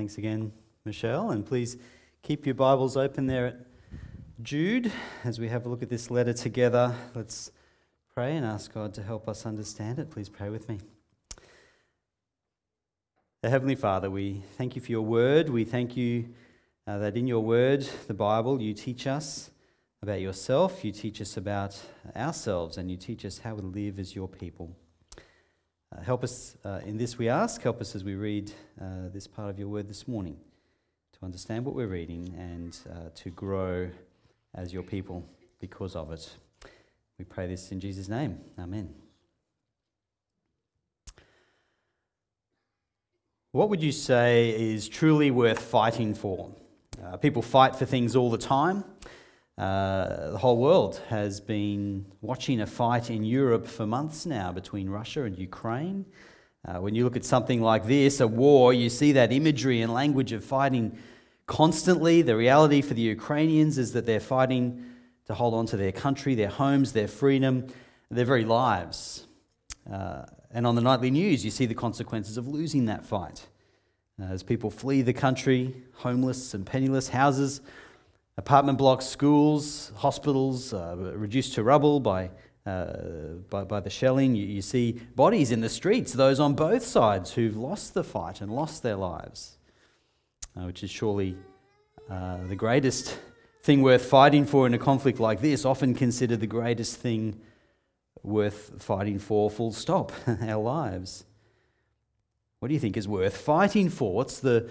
Thanks again, Michelle. And please keep your Bibles open there at Jude as we have a look at this letter together. Let's pray and ask God to help us understand it. Please pray with me. The Heavenly Father, we thank you for your word. We thank you uh, that in your word, the Bible, you teach us about yourself, you teach us about ourselves, and you teach us how to live as your people. Uh, help us uh, in this, we ask. Help us as we read uh, this part of your word this morning to understand what we're reading and uh, to grow as your people because of it. We pray this in Jesus' name. Amen. What would you say is truly worth fighting for? Uh, people fight for things all the time. Uh, the whole world has been watching a fight in Europe for months now between Russia and Ukraine. Uh, when you look at something like this, a war, you see that imagery and language of fighting constantly. The reality for the Ukrainians is that they're fighting to hold on to their country, their homes, their freedom, their very lives. Uh, and on the nightly news, you see the consequences of losing that fight. Uh, as people flee the country, homeless and penniless, houses Apartment blocks, schools, hospitals uh, reduced to rubble by, uh, by, by, the shelling. You, you, see bodies in the streets, those on both sides who've lost the fight and lost their lives, uh, which is surely uh, the greatest thing worth fighting for in a conflict like this, often considered the greatest thing worth fighting for, full stop, our lives. What do you think is worth fighting for? What's the,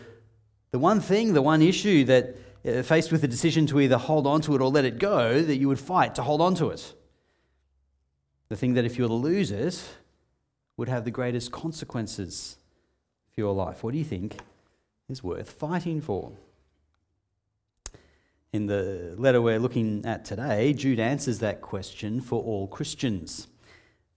the one thing, the one issue that Uh, faced with the decision to either hold on to it or let it go, that you would fight to hold on to it. The thing that if you were to lose it would have the greatest consequences for your life. What do you think is worth fighting for? In the letter we're looking at today, Jude answers that question for all Christians.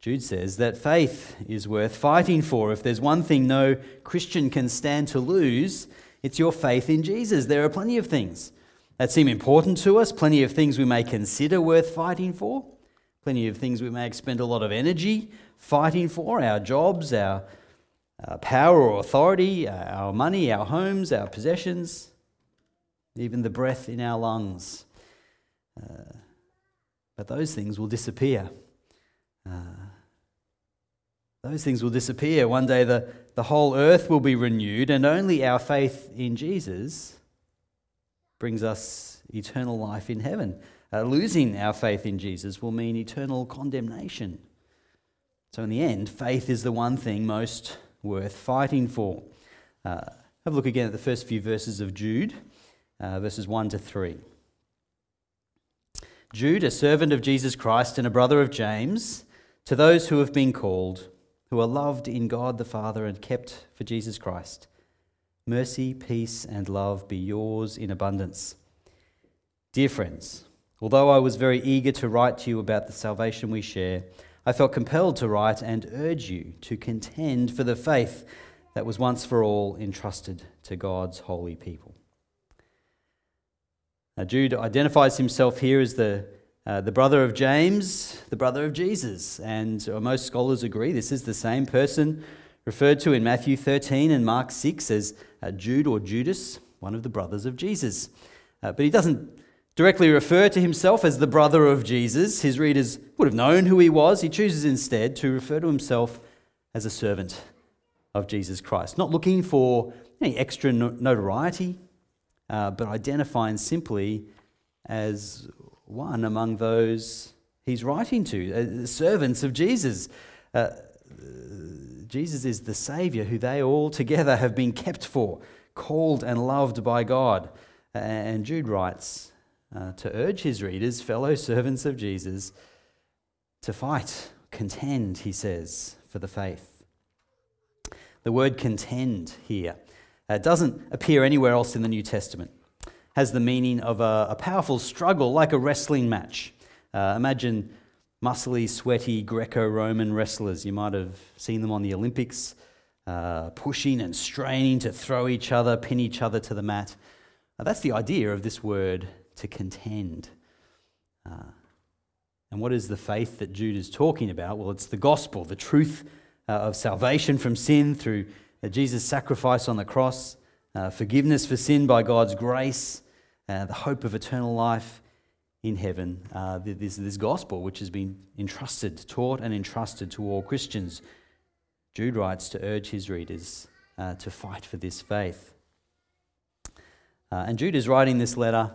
Jude says that faith is worth fighting for. If there's one thing no Christian can stand to lose, it's your faith in Jesus. There are plenty of things that seem important to us, plenty of things we may consider worth fighting for, plenty of things we may expend a lot of energy fighting for our jobs, our, our power or authority, our money, our homes, our possessions, even the breath in our lungs. Uh, but those things will disappear. Uh, those things will disappear. One day the, the whole earth will be renewed, and only our faith in Jesus brings us eternal life in heaven. Uh, losing our faith in Jesus will mean eternal condemnation. So, in the end, faith is the one thing most worth fighting for. Uh, have a look again at the first few verses of Jude, uh, verses 1 to 3. Jude, a servant of Jesus Christ and a brother of James, to those who have been called, who are loved in God the Father and kept for Jesus Christ. Mercy, peace, and love be yours in abundance. Dear friends, although I was very eager to write to you about the salvation we share, I felt compelled to write and urge you to contend for the faith that was once for all entrusted to God's holy people. Now, Jude identifies himself here as the uh, the brother of James, the brother of Jesus. And uh, most scholars agree this is the same person referred to in Matthew 13 and Mark 6 as uh, Jude or Judas, one of the brothers of Jesus. Uh, but he doesn't directly refer to himself as the brother of Jesus. His readers would have known who he was. He chooses instead to refer to himself as a servant of Jesus Christ, not looking for any extra notoriety, uh, but identifying simply as one among those he's writing to, uh, servants of Jesus. Uh, Jesus is the Savior who they all together have been kept for, called and loved by God. And Jude writes uh, to urge his readers, fellow servants of Jesus, to fight, contend, he says, for the faith. The word contend here uh, doesn't appear anywhere else in the New Testament has the meaning of a, a powerful struggle, like a wrestling match. Uh, imagine muscly, sweaty Greco Roman wrestlers. You might have seen them on the Olympics, uh, pushing and straining to throw each other, pin each other to the mat. That's the idea of this word to contend. Uh, and what is the faith that Jude is talking about? Well, it's the gospel, the truth uh, of salvation from sin through uh, Jesus' sacrifice on the cross uh, forgiveness for sin by God's grace, uh, the hope of eternal life in heaven. Uh, this, this gospel, which has been entrusted, taught, and entrusted to all Christians. Jude writes to urge his readers uh, to fight for this faith. Uh, and Jude is writing this letter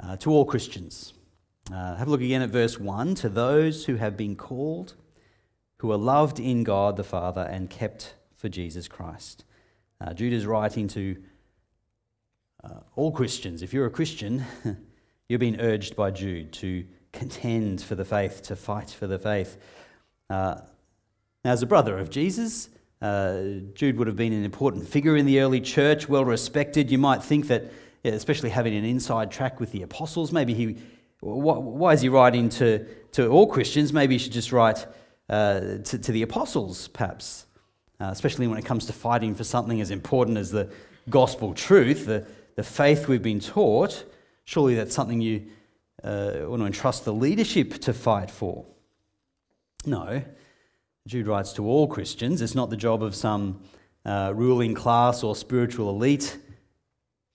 uh, to all Christians. Have a look again at verse 1 to those who have been called, who are loved in God the Father and kept for Jesus Christ. Uh, Jude is writing to uh, all Christians. If you're a Christian, you're being urged by Jude to contend for the faith, to fight for the faith. Uh, now, as a brother of Jesus, uh, Jude would have been an important figure in the early church, well respected. You might think that, especially having an inside track with the apostles, maybe he why is he writing to, to all Christians? Maybe he should just write uh, to, to, the apostles, perhaps, uh, especially when it comes to fighting for something as important as the gospel truth, the, the faith we've been taught. Surely that's something you uh, want to entrust the leadership to fight for. No. Jude writes to all Christians. It's not the job of some uh, ruling class or spiritual elite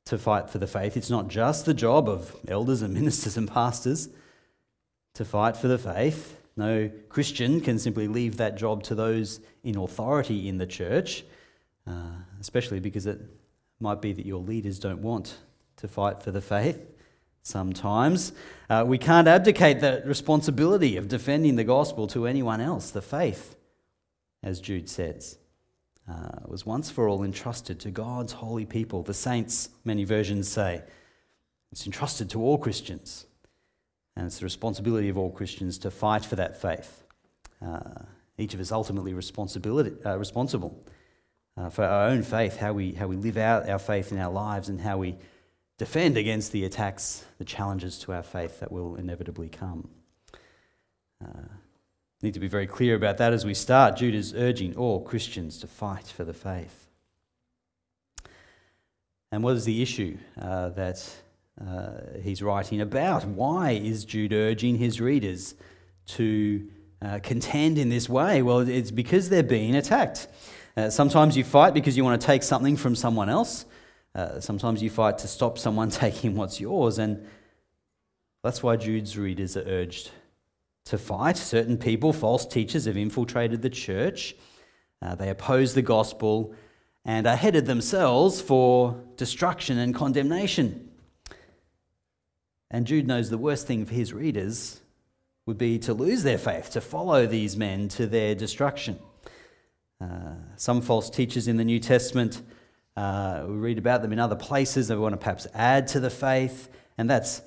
to fight for the faith. It's not just the job of elders and ministers and pastors to fight for the faith. No Christian can simply leave that job to those in authority in the church, uh, especially because it might be that your leaders don't want to fight for the faith sometimes. Uh, we can't abdicate that responsibility of defending the gospel to anyone else, the faith, as Jude says uh, was once for all entrusted to God's holy people, the saints, many versions say. It's entrusted to all Christians. And it's the responsibility of all Christians to fight for that faith. Uh, each of us ultimately responsibility, uh, responsible uh, for our own faith, how we, how we live out our faith in our lives, and how we defend against the attacks, the challenges to our faith that will inevitably come. Uh, need to be very clear about that as we start. Jude is urging all Christians to fight for the faith. And what is the issue uh, that uh, he's writing about? Why is Jude urging his readers to uh, contend in this way? Well, it's because they're being attacked. Uh, sometimes you fight because you want to take something from someone else. Uh, sometimes you fight to stop someone taking what's yours. And that's why Jude's readers are urged to fight. Certain people, false teachers, have infiltrated the church. Uh, they oppose the gospel and are headed themselves for destruction and condemnation. And Jude knows the worst thing for his readers would be to lose their faith, to follow these men to their destruction. Uh, some false teachers in the New Testament, uh, we read about them in other places. They want to perhaps add to the faith, and that's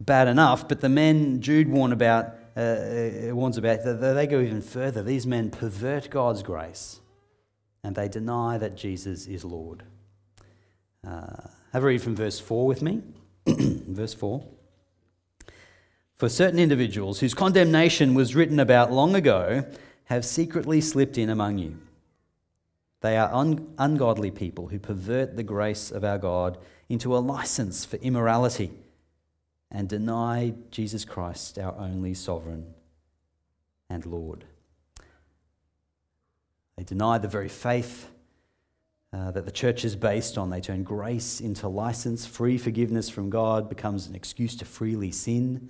bad enough. But the men Jude warned about uh, uh warns about, they go even further. These men pervert God's grace and they deny that Jesus is Lord. Uh, have a read from verse 4 with me. verse 4. For certain individuals whose condemnation was written about long ago have secretly slipped in among you. They are un- ungodly people who pervert the grace of our God into a license for immorality and deny Jesus Christ, our only sovereign and Lord. They deny the very faith uh, that the church is based on. They turn grace into license. Free forgiveness from God becomes an excuse to freely sin.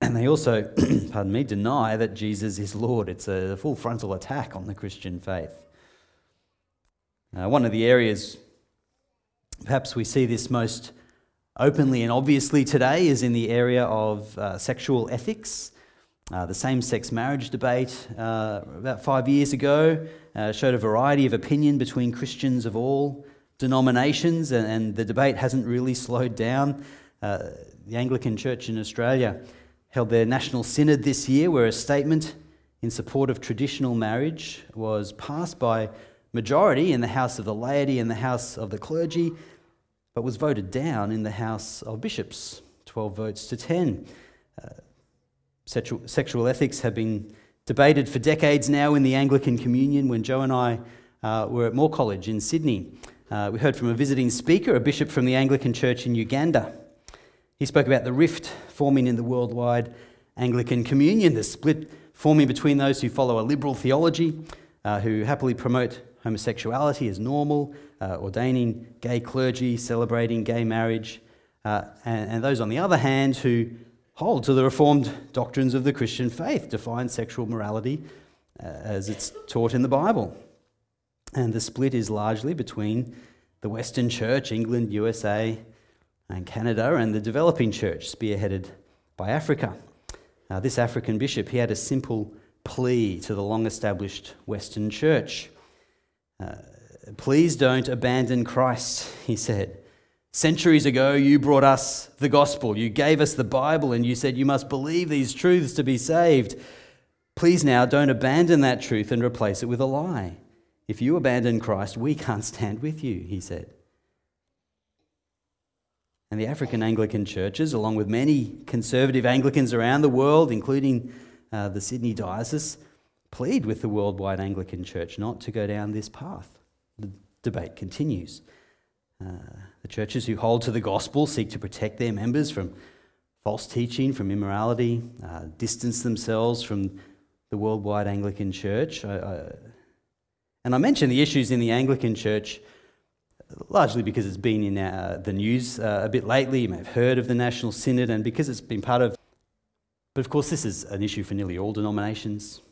And they also, pardon me, deny that Jesus is Lord. It's a full frontal attack on the Christian faith. Uh, one of the areas perhaps we see this most openly and obviously today is in the area of uh, sexual ethics. Uh, the same sex marriage debate uh, about five years ago uh, showed a variety of opinion between Christians of all denominations, and, and the debate hasn't really slowed down. Uh, the Anglican Church in Australia held their National Synod this year, where a statement in support of traditional marriage was passed by majority in the House of the laity and the House of the clergy, but was voted down in the House of Bishops, 12 votes to 10. Uh, sexual, sexual, ethics have been debated for decades now in the Anglican Communion. When Joe and I uh, were at Moore College in Sydney, uh, we heard from a visiting speaker, a bishop from the Anglican Church in Uganda. He spoke about the rift forming in the worldwide Anglican Communion, the split forming between those who follow a liberal theology, uh, who happily promote homosexuality as normal, uh, ordaining gay clergy, celebrating gay marriage, uh, and, and those, on the other hand, who hold to the reformed doctrines of the Christian faith, define sexual morality uh, as it's taught in the Bible. And the split is largely between the Western Church, England, USA, and Canada, and the developing church, spearheaded by Africa. Uh, this African bishop, he had a simple plea to the long established Western church. Uh, Please don't abandon Christ, he said. Centuries ago, you brought us the gospel. You gave us the Bible, and you said you must believe these truths to be saved. Please now don't abandon that truth and replace it with a lie. If you abandon Christ, we can't stand with you, he said. And the African Anglican churches, along with many conservative Anglicans around the world, including uh, the Sydney Diocese, plead with the worldwide Anglican Church not to go down this path. The debate continues. Uh, the churches who hold to the gospel seek to protect their members from false teaching, from immorality, uh, distance themselves from the worldwide Anglican Church. And I mention the issues in the Anglican Church largely because it's been in uh, the news uh, a bit lately. You may have heard of the National Synod, and because it's been part of. But of course, this is an issue for nearly all denominations.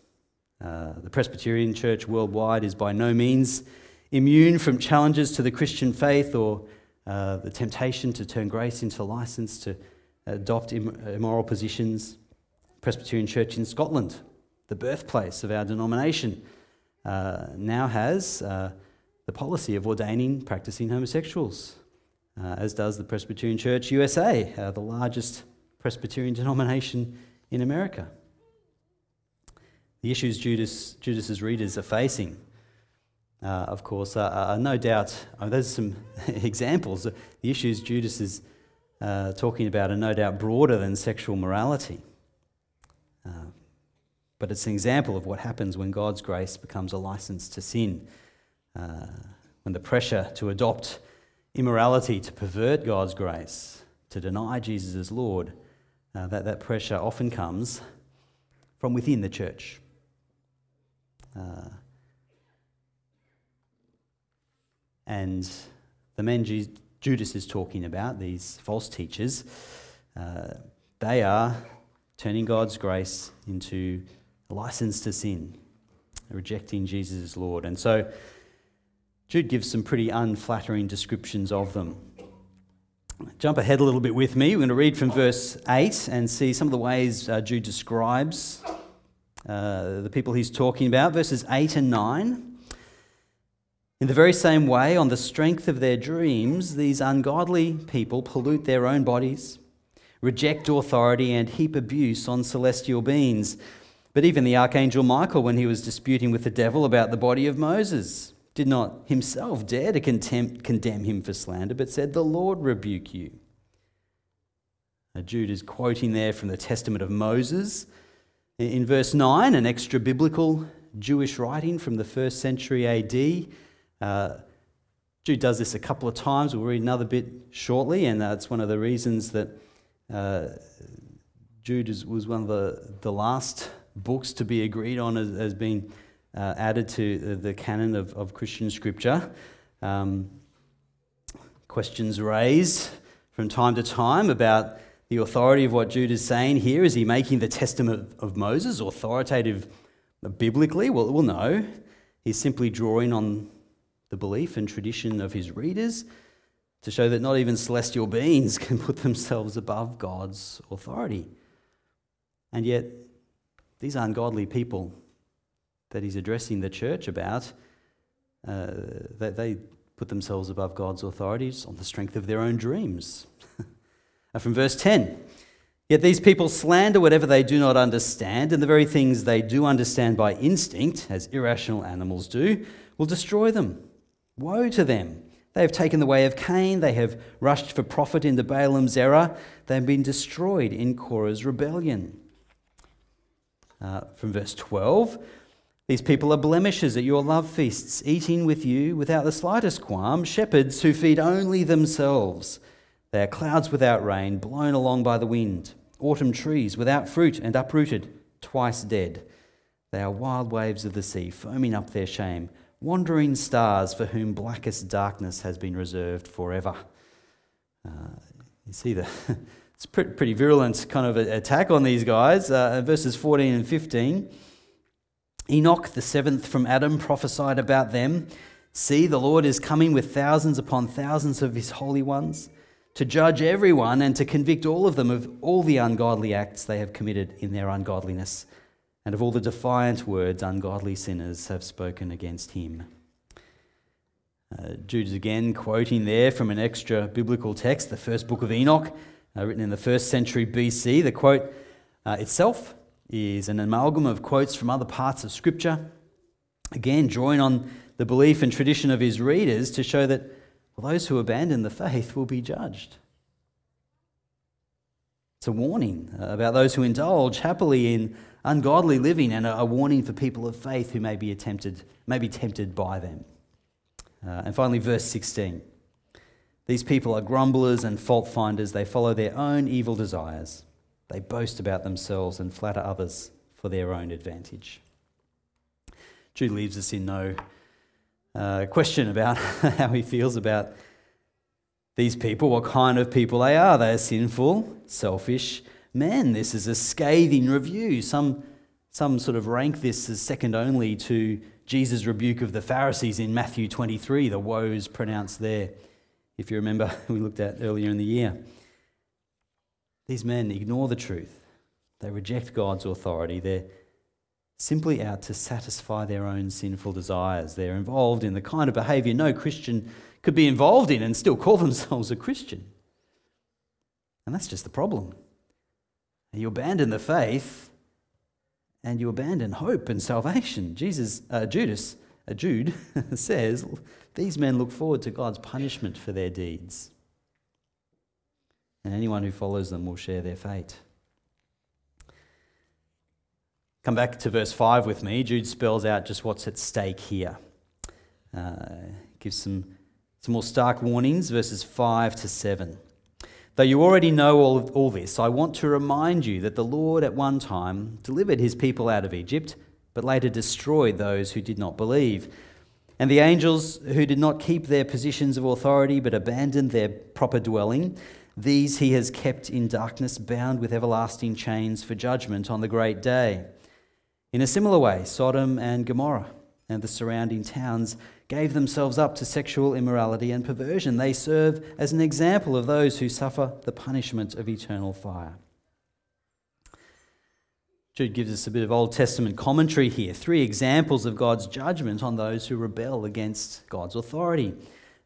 Uh, the Presbyterian Church worldwide is by no means immune from challenges to the Christian faith or uh, the temptation to turn grace into license to adopt immoral positions. Presbyterian Church in Scotland, the birthplace of our denomination, uh, now has uh, the policy of ordaining practicing homosexuals, uh, as does the Presbyterian Church USA, uh, the largest Presbyterian denomination in America. The issues Judas, Judas's readers are facing, uh, of course, are, are no doubt, I mean, there's some examples. The issues Judas is uh, talking about are no doubt broader than sexual morality. Uh, but it's an example of what happens when God's grace becomes a license to sin uh, when the pressure to adopt immorality, to pervert God's grace, to deny Jesus as Lord, uh, that, that pressure often comes from within the church. Uh, and the men Judas is talking about, these false teachers, uh, they are turning God's grace into a license to sin, rejecting Jesus as Lord. And so Jude gives some pretty unflattering descriptions of them. Jump ahead a little bit with me. We're going to read from verse 8 and see some of the ways uh, Jude describes uh, the people he's talking about. Verses 8 and 9. In the very same way, on the strength of their dreams, these ungodly people pollute their own bodies, reject authority, and heap abuse on celestial beings. But even the archangel Michael, when he was disputing with the devil about the body of Moses, did not himself dare to condemn him for slander, but said, The Lord rebuke you. Now, Jude is quoting there from the Testament of Moses. In verse 9, an extra biblical Jewish writing from the first century AD. Uh, Jude does this a couple of times. We'll read another bit shortly, and that's one of the reasons that uh, Jude is, was one of the, the last books to be agreed on as, as being uh, added to the, canon of, of Christian scripture. Um, questions raised from time to time about the authority of what Jude is saying here. Is he making the Testament of Moses authoritative biblically? Well, well, no. He's simply drawing on the belief and tradition of his readers to show that not even celestial beings can put themselves above God's authority. And yet, these ungodly people that he's addressing the church about, uh, that they put themselves above God's authorities on the strength of their own dreams. From verse 10 Yet these people slander whatever they do not understand, and the very things they do understand by instinct, as irrational animals do, will destroy them. Woe to them! They have taken the way of Cain, they have rushed for profit into Balaam's error, they have been destroyed in Korah's rebellion. Uh, from verse 12 these people are blemishes at your love feasts, eating with you without the slightest qualm, shepherds who feed only themselves. They are clouds without rain, blown along by the wind, autumn trees without fruit and uprooted, twice dead. They are wild waves of the sea, foaming up their shame, wandering stars for whom blackest darkness has been reserved forever. Uh, you see the. it's pretty, pretty virulent kind of attack on these guys. Uh, verses 14 and 15. Enoch, the seventh from Adam, prophesied about them. See, the Lord is coming with thousands upon thousands of his holy ones to judge everyone and to convict all of them of all the ungodly acts they have committed in their ungodliness and of all the defiant words ungodly sinners have spoken against him. Uh, Jude is again quoting there from an extra biblical text, the first book of Enoch, uh, written in the first century BC. The quote uh, itself is an amalgam of quotes from other parts of Scripture, again, drawing on the belief and tradition of his readers to show that well, those who abandon the faith will be judged. It's a warning about those who indulge happily in ungodly living and a warning for people of faith who may be tempted, may be tempted by them. Uh, and finally, verse 16. These people are grumblers and fault finders. They follow their own evil desires. They boast about themselves and flatter others for their own advantage. Jude leaves us in no uh, question about how he feels about these people, what kind of people they are. They are sinful, selfish men. This is a scathing review. Some, some sort of rank this as second only to Jesus' rebuke of the Pharisees in Matthew 23, the woes pronounced there, if you remember, we looked at earlier in the year. These men ignore the truth. They reject God's authority. They're simply out to satisfy their own sinful desires. They're involved in the kind of behavior no Christian could be involved in and still call themselves a Christian. And that's just the problem. You abandon the faith and you abandon hope and salvation. Jesus, uh, Judas, uh, Jude says, these men look forward to God's punishment for their deeds. And anyone who follows them will share their fate. Come back to verse 5 with me. Jude spells out just what's at stake here. Uh, gives some, some more stark warnings, verses 5 to 7. Though you already know all, of, all this, I want to remind you that the Lord at one time delivered his people out of Egypt, but later destroyed those who did not believe. And the angels who did not keep their positions of authority but abandoned their proper dwelling, these he has kept in darkness, bound with everlasting chains for judgment on the great day. In a similar way, Sodom and Gomorrah and the surrounding towns gave themselves up to sexual immorality and perversion. They serve as an example of those who suffer the punishment of eternal fire. Jude gives us a bit of Old Testament commentary here. Three examples of God's judgment on those who rebel against God's authority.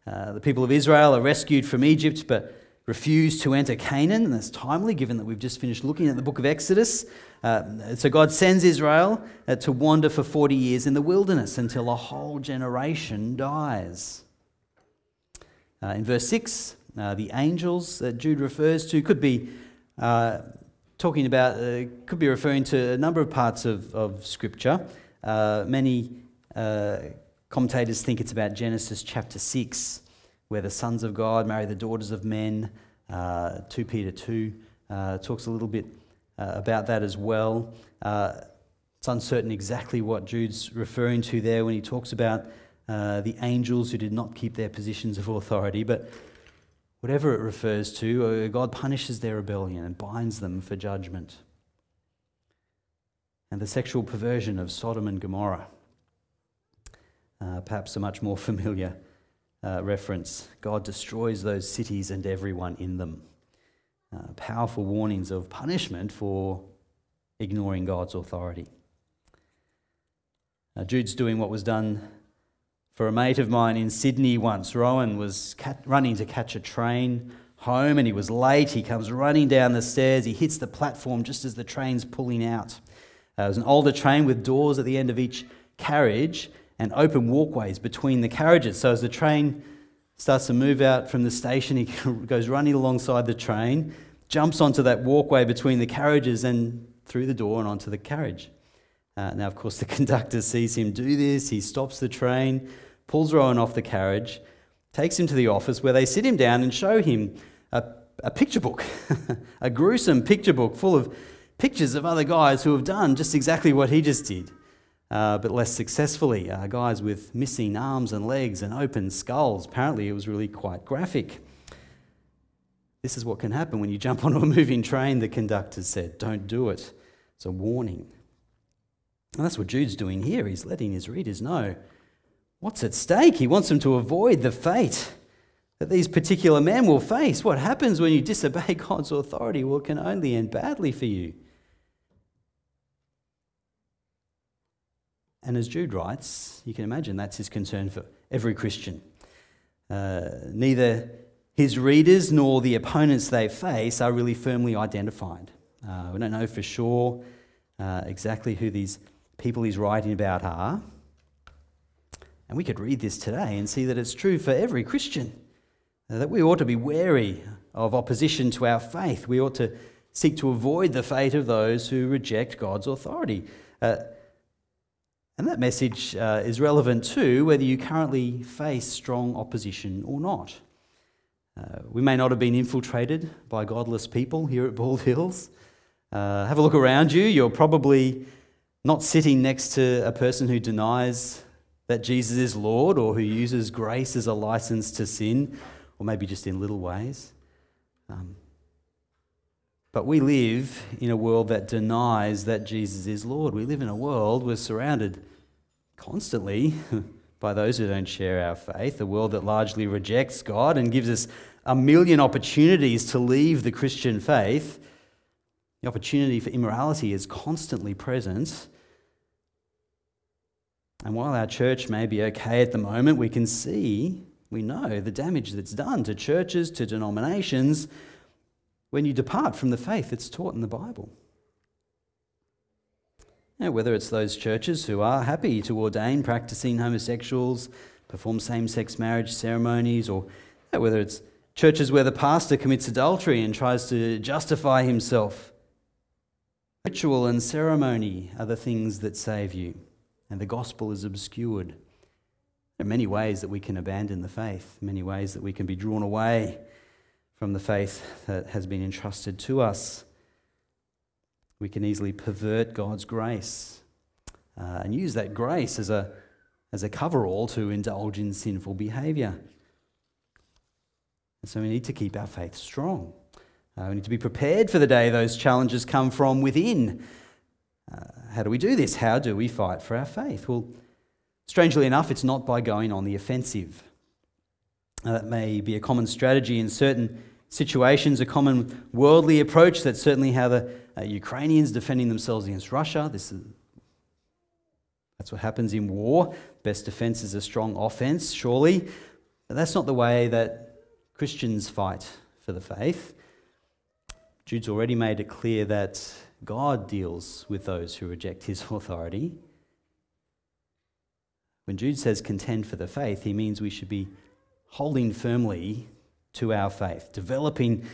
Uh, the people of Israel are rescued from Egypt but refuse to enter Canaan, and that's timely given that we've just finished looking at the book of Exodus. Uh, so God sends Israel uh, to wander for 40 years in the wilderness until a whole generation dies. Uh, in verse 6, uh, the angels that Jude refers to could be uh, talking about, uh, could be referring to a number of parts of, of Scripture. many commentators think it's about Genesis chapter 6, where the sons of God marry the daughters of men. 2 Peter 2 talks a little bit uh, about that as well. Uh, it's uncertain exactly what Jude's referring to there when he talks about uh, the angels who did not keep their positions of authority, but whatever it refers to, uh, God punishes their rebellion and binds them for judgment. And the sexual perversion of Sodom and Gomorrah, uh, perhaps a much more familiar uh, reference. God destroys those cities and everyone in them uh, powerful warnings of punishment for ignoring God's authority. Uh, Jude's doing what was done for a mate of mine in Sydney once. Rowan was cat- running to catch a train home and he was late. He comes running down the stairs. He hits the platform just as the train's pulling out. Uh, it was an older train with doors at the end of each carriage and open walkways between the carriages. So as the train starts to move out from the station. He goes running alongside the train, jumps onto that walkway between the carriages and through the door and onto the carriage. Uh, now, of course, the conductor sees him do this. He stops the train, pulls Rowan off the carriage, takes him to the office where they sit him down and show him a, a picture book, a gruesome picture book full of pictures of other guys who have done just exactly what he just did. Uh, but less successfully. Uh, guys with missing arms and legs and open skulls. Apparently, it was really quite graphic. This is what can happen when you jump onto a moving train, the conductor said. Don't do it. It's a warning. And that's what Jude's doing here. He's letting his readers know what's at stake. He wants them to avoid the fate that these particular men will face. What happens when you disobey God's authority? Well, it can only end badly for you. And as Jude writes, you can imagine that's his concern for every Christian. Uh, neither his readers nor the opponents they face are really firmly identified. Uh, we don't know for sure uh, exactly who these people he's writing about are. And we could read this today and see that it's true for every Christian that we ought to be wary of opposition to our faith. We ought to seek to avoid the fate of those who reject God's authority. Uh, and that message uh, is relevant too, whether you currently face strong opposition or not. Uh, we may not have been infiltrated by godless people here at Bald Hills. Uh, have a look around you. You're probably not sitting next to a person who denies that Jesus is Lord or who uses grace as a license to sin or maybe just in little ways. Um, but we live in a world that denies that Jesus is Lord. We live in a world we're surrounded constantly by those who don't share our faith, a world that largely rejects God and gives us a million opportunities to leave the Christian faith. The opportunity for immorality is constantly present. And while our church may be okay at the moment, we can see we know the damage that's done to churches, to denominations, when you depart from the faith that's taught in the Bible. Now, whether it's those churches who are happy to ordain practicing homosexuals, perform same sex marriage ceremonies, or whether it's churches where the pastor commits adultery and tries to justify himself. Ritual and ceremony are the things that save you, and the gospel is obscured. There are many ways that we can abandon the faith, many ways that we can be drawn away from the faith that has been entrusted to us. We can easily pervert God's grace uh, and use that grace as a, as a coverall to indulge in sinful behavior. And so we need to keep our faith strong. Uh, we need to be prepared for the day those challenges come from within. Uh, how do we do this? How do we fight for our faith? Well, Strangely enough, it's not by going on the offensive. Now, that may be a common strategy in certain situations, a common worldly approach. That's certainly how the uh, Ukrainians defending themselves against Russia. This is, that's what happens in war. Best defense is a strong offense, surely. But that's not the way that Christians fight for the faith. Jude's already made it clear that God deals with those who reject his authority. When Jude says contend for the faith, he means we should be holding firmly to our faith, developing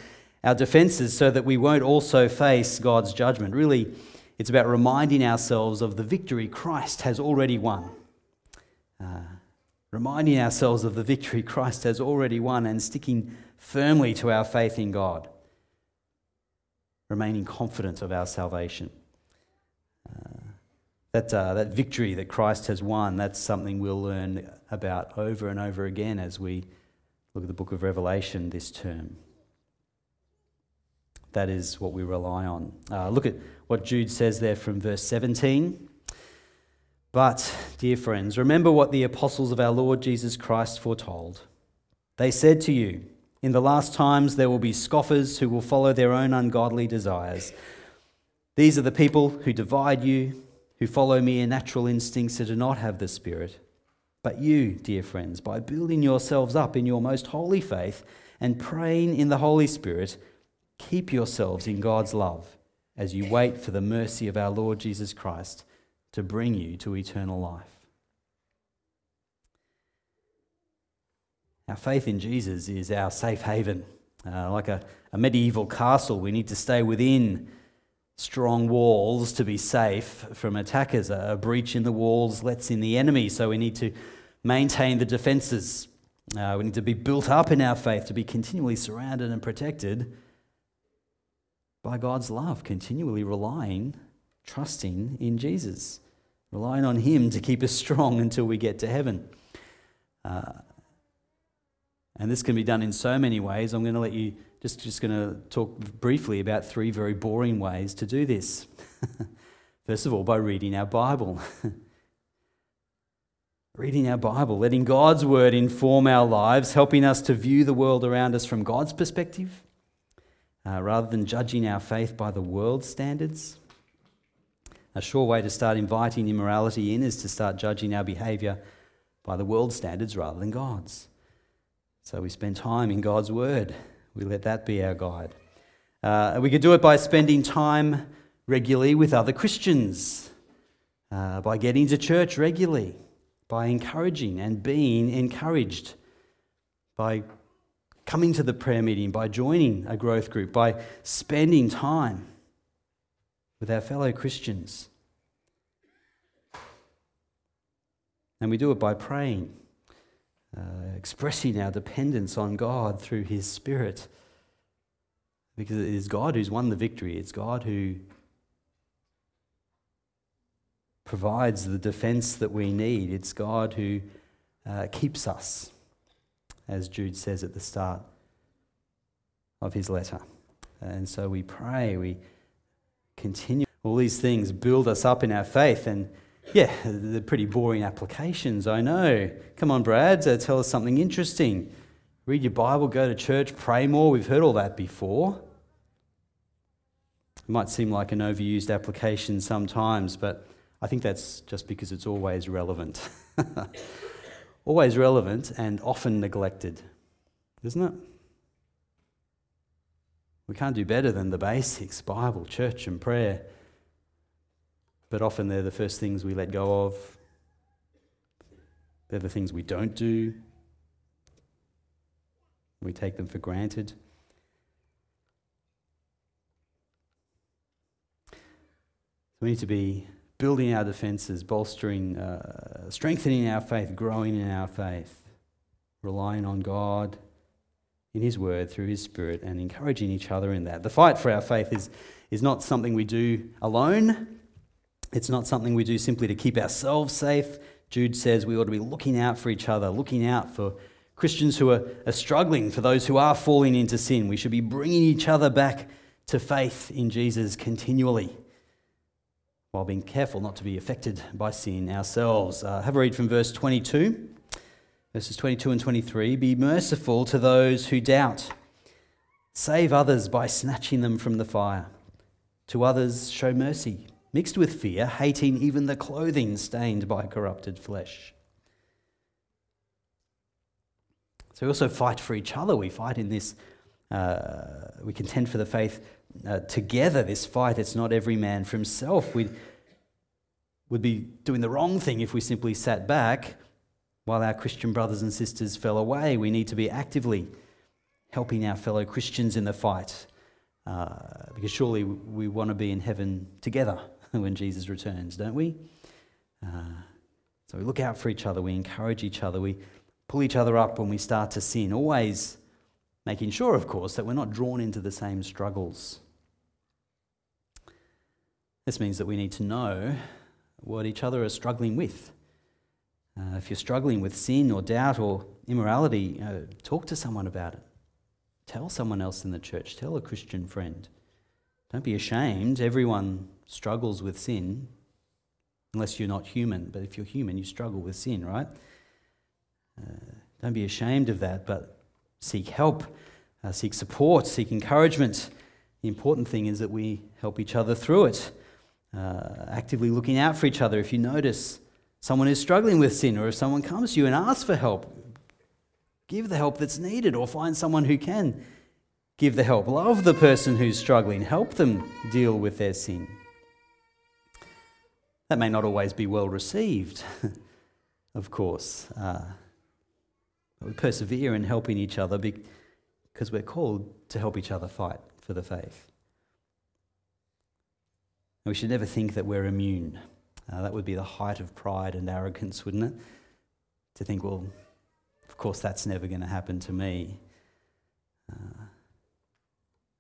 our defenses so that we won't also face God's judgment. Really, it's about reminding ourselves of the victory Christ has already won. Uh, reminding ourselves of the victory Christ has already won and sticking firmly to our faith in God, remaining confident of our salvation. Uh, that, uh, that victory that Christ has won, that's something we'll learn about over and over again as we look at the book of Revelation this term. That is what we rely on. Uh, look at what Jude says there from verse 17. But, dear friends, remember what the apostles of our Lord Jesus Christ foretold. They said to you, In the last times there will be scoffers who will follow their own ungodly desires. These are the people who divide you who follow mere natural instincts and do not have the Spirit. But you, dear friends, by building yourselves up in your most holy faith and praying in the Holy Spirit, keep yourselves in God's love as you wait for the mercy of our Lord Jesus Christ to bring you to eternal life. Our faith in Jesus is our safe haven. Uh, like a, a medieval castle, we need to stay within strong walls to be safe from attackers. A breach in the walls lets in the enemy, so we need to maintain the defenses. Uh, we need to be built up in our faith, to be continually surrounded and protected by God's love, continually relying, trusting in Jesus, relying on Him to keep us strong until we get to heaven. Uh, and this can be done in so many ways. I'm going to let you just, just going to talk briefly about three very boring ways to do this. First of all, by reading our Bible. reading our Bible, letting God's word inform our lives, helping us to view the world around us from God's perspective, uh, rather than judging our faith by the world's standards. A sure way to start inviting immorality in is to start judging our behavior by the world's standards rather than God's. So we spend time in God's Word. We let that be our guide. Uh, we could do it by spending time regularly with other Christians, uh, by getting to church regularly, by encouraging and being encouraged, by coming to the prayer meeting, by joining a growth group, by spending time with our fellow Christians. And we do it by praying, uh, expressing our dependence on God through His Spirit. Because it is God who's won the victory, it's God who provides the defense that we need, it's God who uh, keeps us, as Jude says at the start of his letter. And so we pray, we continue. All these things build us up in our faith. And yeah, they're pretty boring applications, I know. Come on, Brad, uh, tell us something interesting. Read your Bible, go to church, pray more. We've heard all that before. It might seem like an overused application sometimes, but I think that's just because it's always relevant. always relevant and often neglected, isn't it? We can't do better than the basics Bible, church, and prayer. But often they're the first things we let go of, they're the things we don't do. We take them for granted. we need to be building our defenses, bolstering, uh, strengthening our faith, growing in our faith, relying on God, in His Word through His Spirit and encouraging each other in that. The fight for our faith is, is not something we do alone, it's not something we do simply to keep ourselves safe. Jude says we ought to be looking out for each other, looking out for Christians who are, are struggling, for those who are falling into sin. We should be bringing each other back to faith in Jesus continually while being careful not to be affected by sin ourselves. Uh, have a read from verse 22. Verses 22 and 23 Be merciful to those who doubt. Save others by snatching them from the fire. To others, show mercy, mixed with fear, hating even the clothing stained by corrupted flesh. So we also fight for each other. We fight in this, uh, we contend for the faith uh, together. This fight, it's not every man for himself. We would be doing the wrong thing if we simply sat back while our Christian brothers and sisters fell away. We need to be actively helping our fellow Christians in the fight uh, because surely we want to be in heaven together when Jesus returns, don't we? Uh, so we look out for each other, we encourage each other, we pull each other up when we start to sin, always making sure, of course, that we're not drawn into the same struggles. This means that we need to know what each other are struggling with. Uh, if you're struggling with sin or doubt or immorality, uh, talk to someone about it. Tell someone else in the church. Tell a Christian friend. Don't be ashamed. Everyone struggles with sin, unless you're not human. But if you're human, you struggle with sin, right? Uh, don't be ashamed of that, but seek help, uh, seek support, seek encouragement. The important thing is that we help each other through it, uh, actively looking out for each other. If you notice, someone is struggling with sin, or if someone comes to you and asks for help, give the help that's needed, or find someone who can give the help. Love the person who's struggling, help them deal with their sin. That may not always be well received, of course. Uh, we persevere in helping each other because we're called to help each other fight for the faith. And we should never think that we're immune. Uh, that would be the height of pride and arrogance, wouldn't it? To think, well, of course, that's never going to happen to me. Uh,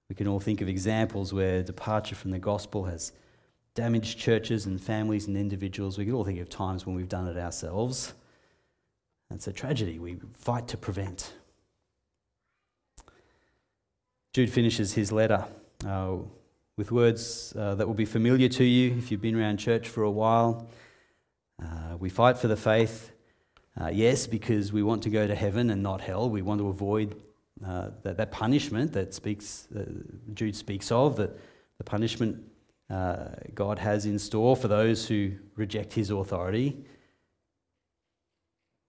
we can all think of examples where departure from the gospel has damaged churches and families and individuals. We can all think of times when we've done it ourselves. It's a tragedy we fight to prevent. Jude finishes his letter uh, with words uh, that will be familiar to you if you've been around church for a while. Uh, we fight for the faith, uh, yes, because we want to go to heaven and not hell. We want to avoid uh, that, that punishment that speaks, uh, Jude speaks of, that the punishment God has in store for those who reject his authority.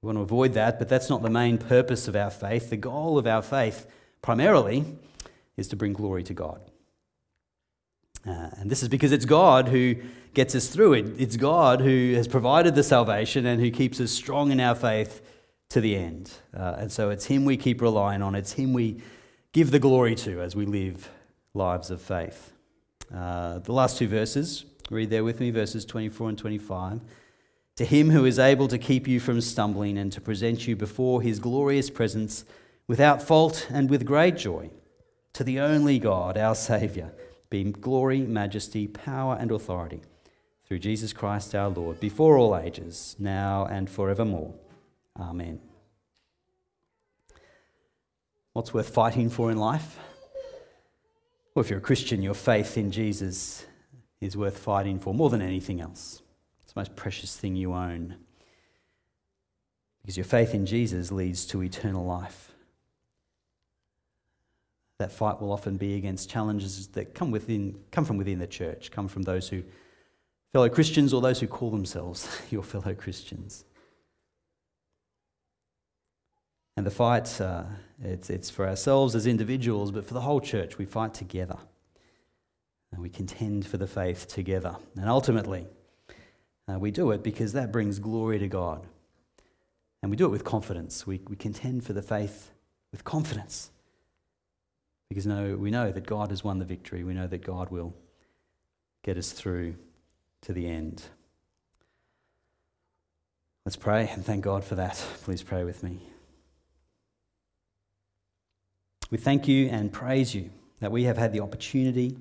We want to avoid that, but that's not the main purpose of our faith. The goal of our faith, primarily, is to bring glory to God. Uh, and this is because it's God who gets us through it. It's God who has provided the salvation and who keeps us strong in our faith to the end. Uh, and so it's Him we keep relying on, it's Him we give the glory to as we live lives of faith. Uh, the last two verses, read there with me, verses 24 and 25. To Him who is able to keep you from stumbling and to present you before His glorious presence without fault and with great joy, to the only God, our Saviour be glory, majesty, power, and authority through Jesus Christ our Lord, before all ages, now and forevermore. Amen. What's worth fighting for in life? Well, if you're a Christian, your faith in Jesus is worth fighting for more than anything else. It's the most precious thing you own. Because your faith in Jesus leads to eternal life. That fight will often be against challenges that come, within, come from within the church, come from those who, fellow Christians, or those who call themselves your fellow Christians. And the fight, uh, it's, it's for ourselves as individuals, but for the whole church. We fight together. And we contend for the faith together. And ultimately, uh, we do it because that brings glory to God. And we do it with confidence. We, we contend for the faith with confidence. Because no, we know that God has won the victory. We know that God will get us through to the end. Let's pray and thank God for that. Please pray with me. We thank you and praise you that we have had the opportunity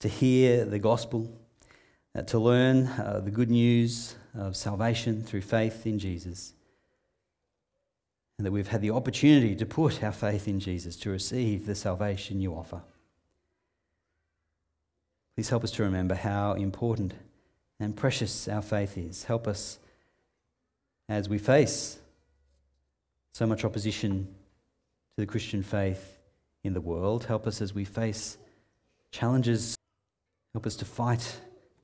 to hear the gospel, uh, to learn uh, the good news of salvation through faith in Jesus and that we've had the opportunity to put our faith in Jesus to receive the salvation you offer. Please help us to remember how important and precious our faith is. Help us as we face so much opposition to the Christian faith in the world. Help us as we face challenges. Help us to fight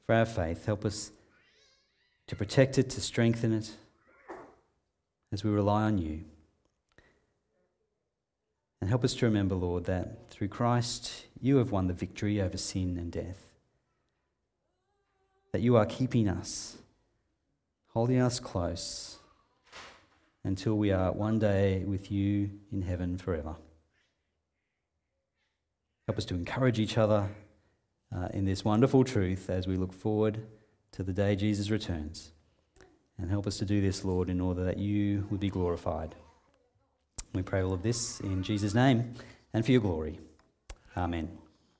for our faith. Help us to protect it, to strengthen it as we rely on you. And help us to remember, Lord, that through Christ you have won the victory over sin and death. That you are keeping us, holding us close until we are one day with you in heaven forever. Help us to encourage each other uh, in this wonderful truth as we look forward to the day Jesus returns. And help us to do this, Lord, in order that you would be glorified. We pray all of this in Jesus' name and for your glory. Amen.